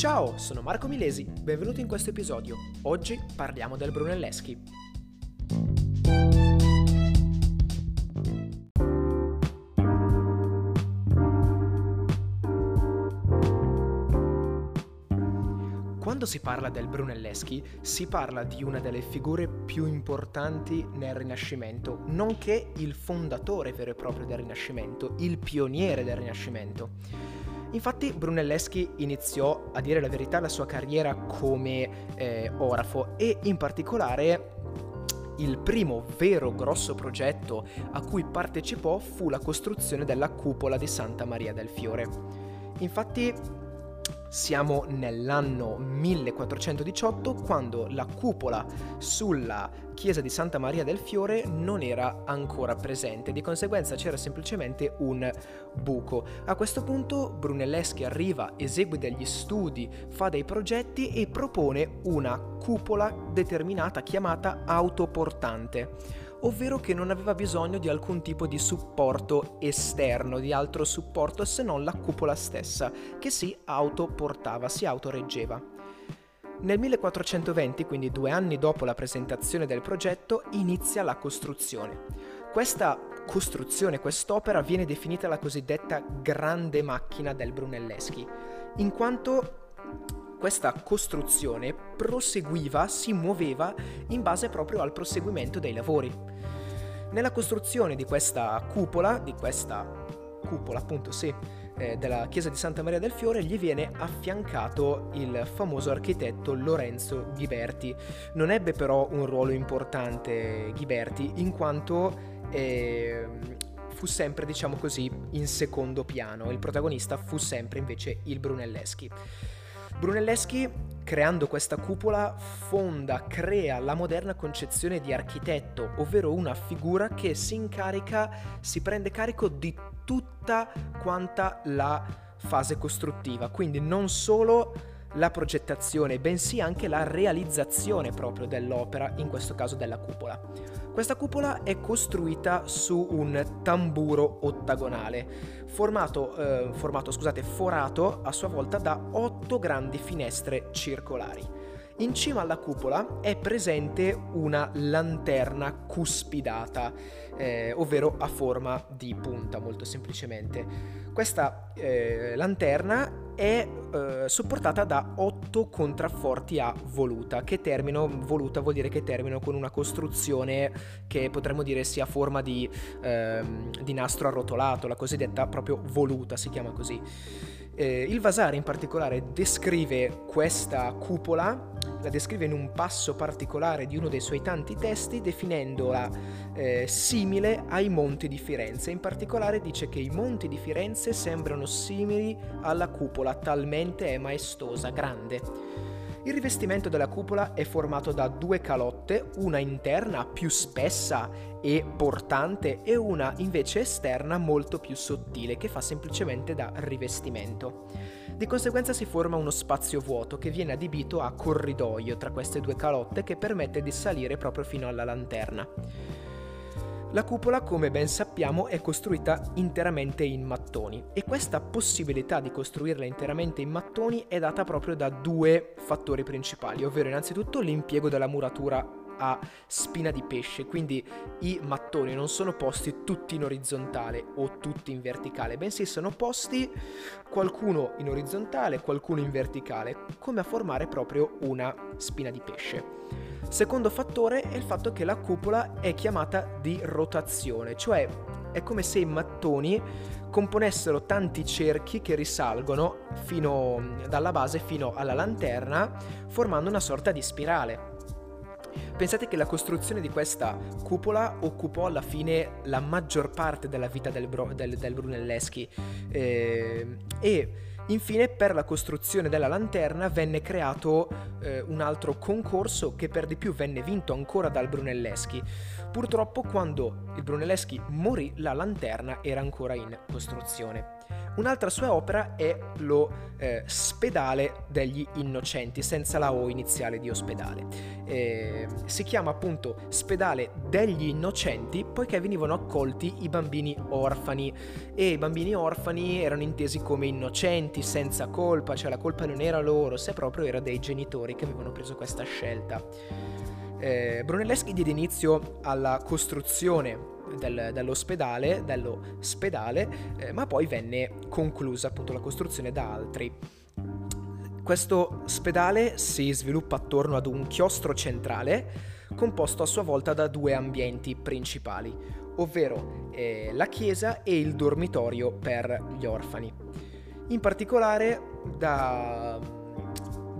Ciao, sono Marco Milesi, benvenuto in questo episodio. Oggi parliamo del Brunelleschi. Quando si parla del Brunelleschi si parla di una delle figure più importanti nel Rinascimento, nonché il fondatore vero e proprio del Rinascimento, il pioniere del Rinascimento. Infatti Brunelleschi iniziò, a dire la verità, la sua carriera come eh, orafo e in particolare il primo vero grosso progetto a cui partecipò fu la costruzione della cupola di Santa Maria del Fiore. Infatti siamo nell'anno 1418 quando la cupola sulla chiesa di Santa Maria del Fiore non era ancora presente, di conseguenza c'era semplicemente un buco. A questo punto Brunelleschi arriva, esegue degli studi, fa dei progetti e propone una cupola determinata chiamata autoportante ovvero che non aveva bisogno di alcun tipo di supporto esterno, di altro supporto se non la cupola stessa, che si autoportava, si autoreggeva. Nel 1420, quindi due anni dopo la presentazione del progetto, inizia la costruzione. Questa costruzione, quest'opera viene definita la cosiddetta grande macchina del Brunelleschi, in quanto questa costruzione proseguiva, si muoveva in base proprio al proseguimento dei lavori. Nella costruzione di questa cupola, di questa cupola appunto sì, eh, della chiesa di Santa Maria del Fiore, gli viene affiancato il famoso architetto Lorenzo Ghiberti. Non ebbe però un ruolo importante Ghiberti in quanto eh, fu sempre, diciamo così, in secondo piano. Il protagonista fu sempre invece il Brunelleschi. Brunelleschi, creando questa cupola, fonda, crea la moderna concezione di architetto, ovvero una figura che si incarica, si prende carico di tutta quanta la fase costruttiva, quindi non solo la progettazione, bensì anche la realizzazione proprio dell'opera, in questo caso della cupola. Questa cupola è costruita su un tamburo ottagonale, formato, eh, formato scusate, forato a sua volta da otto grandi finestre circolari. In cima alla cupola è presente una lanterna cuspidata, eh, ovvero a forma di punta, molto semplicemente. Questa eh, lanterna è eh, supportata da otto contrafforti a voluta, che termino, voluta vuol dire che terminano con una costruzione che potremmo dire sia a forma di, ehm, di nastro arrotolato, la cosiddetta proprio voluta, si chiama così. Eh, il Vasari in particolare descrive questa cupola, la descrive in un passo particolare di uno dei suoi tanti testi, definendola eh, simile ai monti di Firenze. In particolare dice che i monti di Firenze sembrano simili alla cupola, talmente è maestosa, grande. Il rivestimento della cupola è formato da due calotte, una interna più spessa e portante e una invece esterna molto più sottile che fa semplicemente da rivestimento. Di conseguenza si forma uno spazio vuoto che viene adibito a corridoio tra queste due calotte che permette di salire proprio fino alla lanterna. La cupola, come ben sappiamo, è costruita interamente in mattoni e questa possibilità di costruirla interamente in mattoni è data proprio da due fattori principali, ovvero innanzitutto l'impiego della muratura a spina di pesce, quindi i mattoni non sono posti tutti in orizzontale o tutti in verticale, bensì sono posti qualcuno in orizzontale, qualcuno in verticale, come a formare proprio una spina di pesce. Secondo fattore è il fatto che la cupola è chiamata di rotazione, cioè è come se i mattoni componessero tanti cerchi che risalgono fino, dalla base fino alla lanterna, formando una sorta di spirale. Pensate che la costruzione di questa cupola occupò alla fine la maggior parte della vita del, Bro, del, del Brunelleschi eh, e Infine, per la costruzione della lanterna venne creato eh, un altro concorso che per di più venne vinto ancora dal Brunelleschi. Purtroppo quando il Brunelleschi morì la lanterna era ancora in costruzione. Un'altra sua opera è lo eh, Spedale degli Innocenti, senza la O iniziale di ospedale. Eh, si chiama appunto Spedale degli Innocenti poiché venivano accolti i bambini orfani e i bambini orfani erano intesi come innocenti, senza colpa, cioè la colpa non era loro, se proprio era dei genitori che avevano preso questa scelta. Eh, Brunelleschi diede inizio alla costruzione del, dell'ospedale, dello spedale, eh, ma poi venne conclusa appunto la costruzione da altri. Questo spedale si sviluppa attorno ad un chiostro centrale composto a sua volta da due ambienti principali, ovvero eh, la chiesa e il dormitorio per gli orfani. In particolare da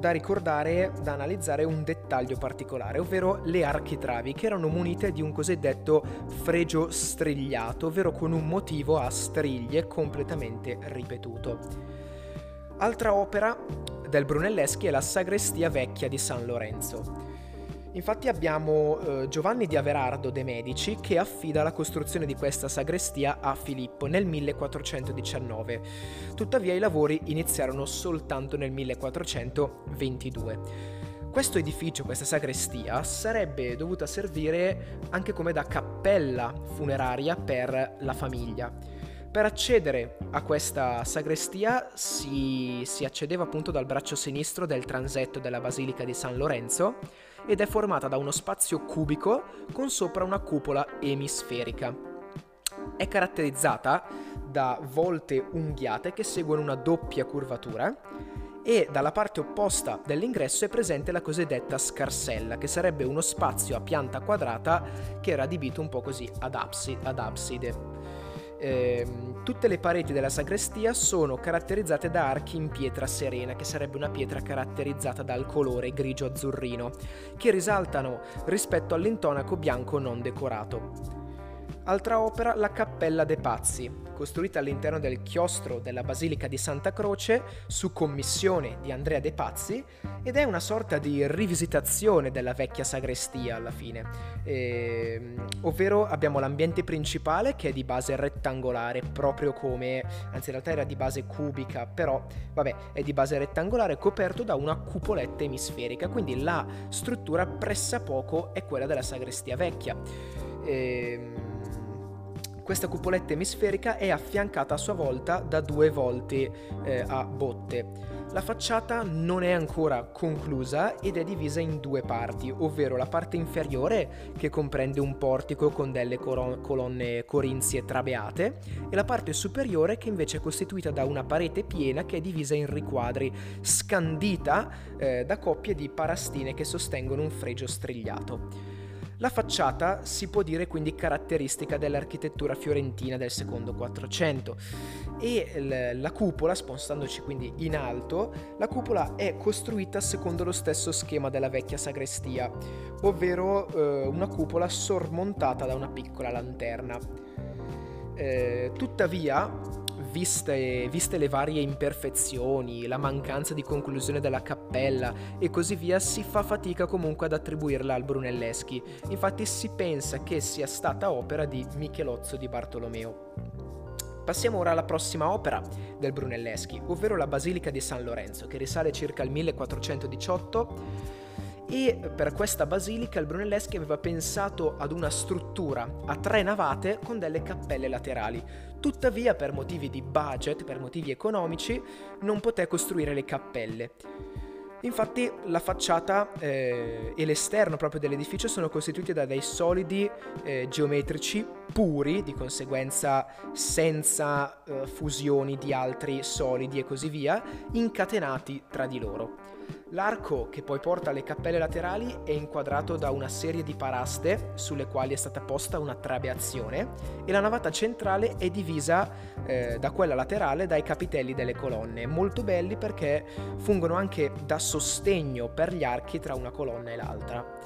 da ricordare, da analizzare un dettaglio particolare, ovvero le architravi che erano munite di un cosiddetto fregio strigliato, ovvero con un motivo a striglie completamente ripetuto. Altra opera del Brunelleschi è la sagrestia vecchia di San Lorenzo. Infatti abbiamo eh, Giovanni di Averardo de' Medici che affida la costruzione di questa sagrestia a Filippo nel 1419. Tuttavia i lavori iniziarono soltanto nel 1422. Questo edificio, questa sagrestia, sarebbe dovuta servire anche come da cappella funeraria per la famiglia. Per accedere a questa sagrestia si, si accedeva appunto dal braccio sinistro del transetto della Basilica di San Lorenzo ed è formata da uno spazio cubico con sopra una cupola emisferica. È caratterizzata da volte unghiate che seguono una doppia curvatura e dalla parte opposta dell'ingresso è presente la cosiddetta scarsella, che sarebbe uno spazio a pianta quadrata che era adibito un po' così ad, absi- ad abside. Eh, tutte le pareti della sagrestia sono caratterizzate da archi in pietra serena, che sarebbe una pietra caratterizzata dal colore grigio-azzurrino, che risaltano rispetto all'intonaco bianco non decorato. Altra opera, la Cappella dei Pazzi, costruita all'interno del chiostro della Basilica di Santa Croce su commissione di Andrea De Pazzi ed è una sorta di rivisitazione della vecchia sagrestia alla fine, eh, ovvero abbiamo l'ambiente principale che è di base rettangolare, proprio come, anzi in realtà era di base cubica, però vabbè è di base rettangolare coperto da una cupoletta emisferica, quindi la struttura pressappoco è quella della sagrestia vecchia. Eh, questa cupoletta emisferica è affiancata a sua volta da due volte eh, a botte. La facciata non è ancora conclusa ed è divisa in due parti, ovvero la parte inferiore che comprende un portico con delle coro- colonne corinzie trabeate e la parte superiore che invece è costituita da una parete piena che è divisa in riquadri, scandita eh, da coppie di parastine che sostengono un fregio strigliato. La facciata si può dire quindi caratteristica dell'architettura fiorentina del secondo 400 e la cupola, spostandoci quindi in alto, la cupola è costruita secondo lo stesso schema della vecchia sagrestia, ovvero eh, una cupola sormontata da una piccola lanterna. Eh, tuttavia, viste, viste le varie imperfezioni, la mancanza di conclusione della cappella e così via, si fa fatica comunque ad attribuirla al Brunelleschi. Infatti si pensa che sia stata opera di Michelozzo di Bartolomeo. Passiamo ora alla prossima opera del Brunelleschi, ovvero la Basilica di San Lorenzo, che risale circa al 1418 e per questa basilica il Brunelleschi aveva pensato ad una struttura a tre navate con delle cappelle laterali. Tuttavia, per motivi di budget, per motivi economici, non poté costruire le cappelle. Infatti la facciata eh, e l'esterno proprio dell'edificio sono costituiti da dei solidi eh, geometrici puri, di conseguenza senza eh, fusioni di altri solidi e così via, incatenati tra di loro. L'arco che poi porta alle cappelle laterali è inquadrato da una serie di paraste sulle quali è stata posta una trabeazione e la navata centrale è divisa eh, da quella laterale dai capitelli delle colonne, molto belli perché fungono anche da sostegno per gli archi tra una colonna e l'altra.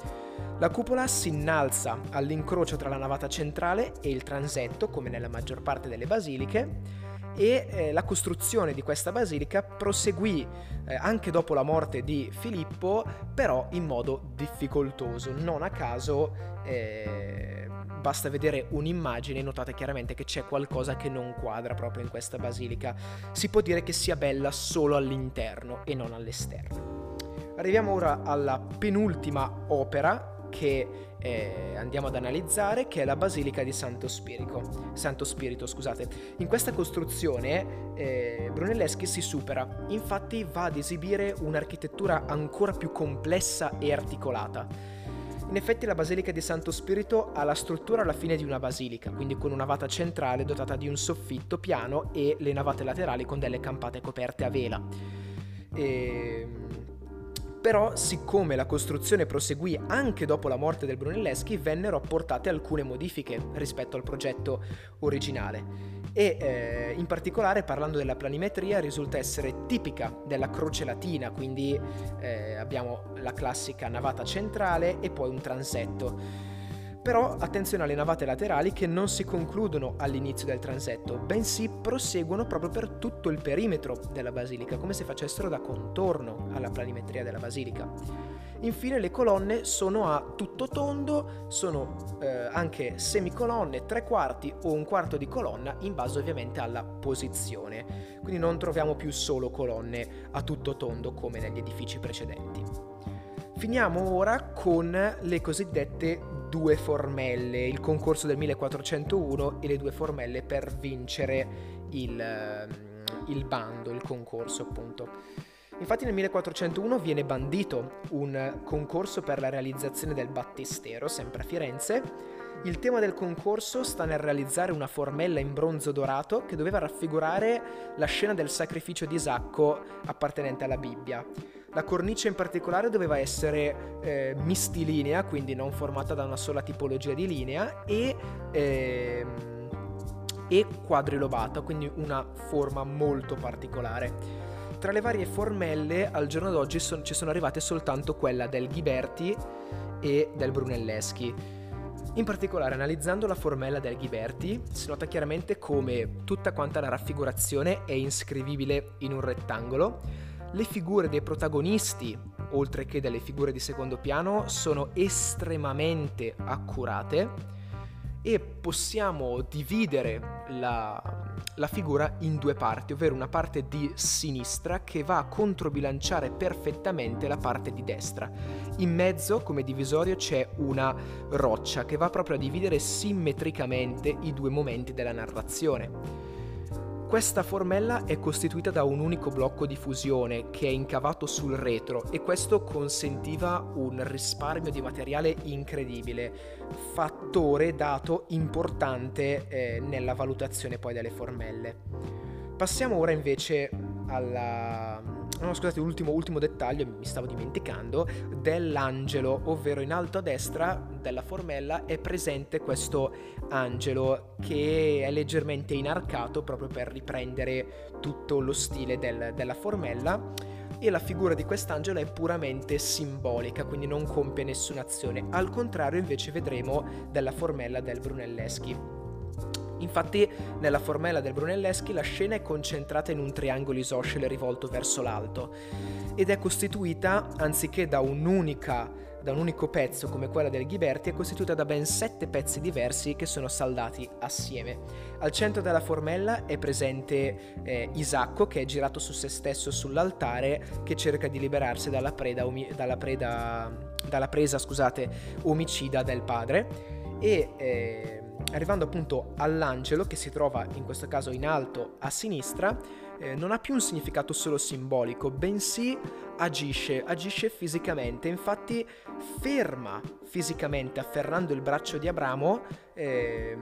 La cupola si innalza all'incrocio tra la navata centrale e il transetto, come nella maggior parte delle basiliche, e eh, la costruzione di questa basilica proseguì eh, anche dopo la morte di Filippo, però in modo difficoltoso. Non a caso eh, basta vedere un'immagine e notate chiaramente che c'è qualcosa che non quadra proprio in questa basilica. Si può dire che sia bella solo all'interno e non all'esterno. Arriviamo ora alla penultima opera che eh, andiamo ad analizzare, che è la Basilica di Santo Spirito. Santo Spirito scusate. In questa costruzione eh, Brunelleschi si supera, infatti va ad esibire un'architettura ancora più complessa e articolata. In effetti la Basilica di Santo Spirito ha la struttura alla fine di una basilica, quindi con una navata centrale dotata di un soffitto piano e le navate laterali con delle campate coperte a vela. E ehm, però siccome la costruzione proseguì anche dopo la morte del Brunelleschi vennero apportate alcune modifiche rispetto al progetto originale e eh, in particolare parlando della planimetria risulta essere tipica della croce latina, quindi eh, abbiamo la classica navata centrale e poi un transetto. Però attenzione alle navate laterali che non si concludono all'inizio del transetto, bensì proseguono proprio per tutto il perimetro della basilica, come se facessero da contorno alla planimetria della basilica. Infine le colonne sono a tutto tondo, sono eh, anche semicolonne, tre quarti o un quarto di colonna in base ovviamente alla posizione. Quindi non troviamo più solo colonne a tutto tondo come negli edifici precedenti. Finiamo ora con le cosiddette due formelle, il concorso del 1401 e le due formelle per vincere il, ehm, il bando, il concorso appunto. Infatti nel 1401 viene bandito un concorso per la realizzazione del battistero, sempre a Firenze. Il tema del concorso sta nel realizzare una formella in bronzo dorato che doveva raffigurare la scena del sacrificio di Isacco appartenente alla Bibbia. La cornice in particolare doveva essere eh, mistilinea, quindi non formata da una sola tipologia di linea, e, eh, e quadrilobata, quindi una forma molto particolare. Tra le varie formelle al giorno d'oggi son, ci sono arrivate soltanto quella del Ghiberti e del Brunelleschi. In particolare, analizzando la formella del Ghiberti, si nota chiaramente come tutta quanta la raffigurazione è iscrivibile in un rettangolo, le figure dei protagonisti, oltre che delle figure di secondo piano, sono estremamente accurate e possiamo dividere la, la, figura in due parti, ovvero una parte di sinistra che va a controbilanciare perfettamente la parte di destra. In mezzo, come divisorio, c'è una roccia che va proprio a dividere simmetricamente i due momenti della narrazione. Questa formella è costituita da un unico blocco di fusione che è incavato sul retro e questo consentiva un risparmio di materiale incredibile, fattore dato importante eh, nella valutazione poi delle formelle. Passiamo ora invece alla, no, scusate, ultimo, ultimo dettaglio, mi stavo dimenticando, dell'angelo, ovvero in alto a destra della formella è presente questo angelo che è leggermente inarcato proprio per riprendere tutto lo stile del, della formella e la figura di quest'angelo è puramente simbolica, quindi non compie nessuna azione. Al contrario invece vedremo della formella del Brunelleschi. Infatti nella formella del Brunelleschi la scena è concentrata in un triangolo isoscele rivolto verso l'alto ed è costituita, anziché da un'unica da un unico pezzo come quella del Ghiberti, è costituita da ben sette pezzi diversi che sono saldati assieme. Al centro della formella è presente eh, Isacco che è girato su se stesso sull'altare che cerca di liberarsi dalla, preda, umi- dalla, preda, dalla presa scusate, omicida del padre e eh, arrivando appunto all'angelo che si trova in questo caso in alto a sinistra, eh, non ha più un significato solo simbolico, bensì agisce, agisce fisicamente, infatti ferma fisicamente afferrando il braccio di Abramo, eh,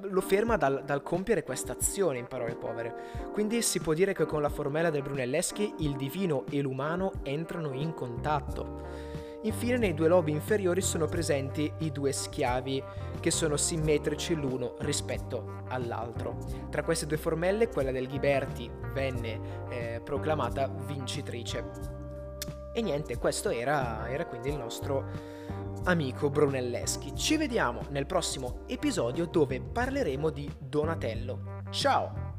lo ferma dal, dal compiere questa azione in parole povere. Quindi si può dire che con la formella del Brunelleschi il divino e l'umano entrano in contatto. Infine nei due lobi inferiori sono presenti i due schiavi che sono simmetrici l'uno rispetto all'altro. Tra queste due formelle quella del Ghiberti venne eh, proclamata vincitrice. E niente, questo era, era quindi il nostro amico Brunelleschi. Ci vediamo nel prossimo episodio dove parleremo di Donatello. Ciao!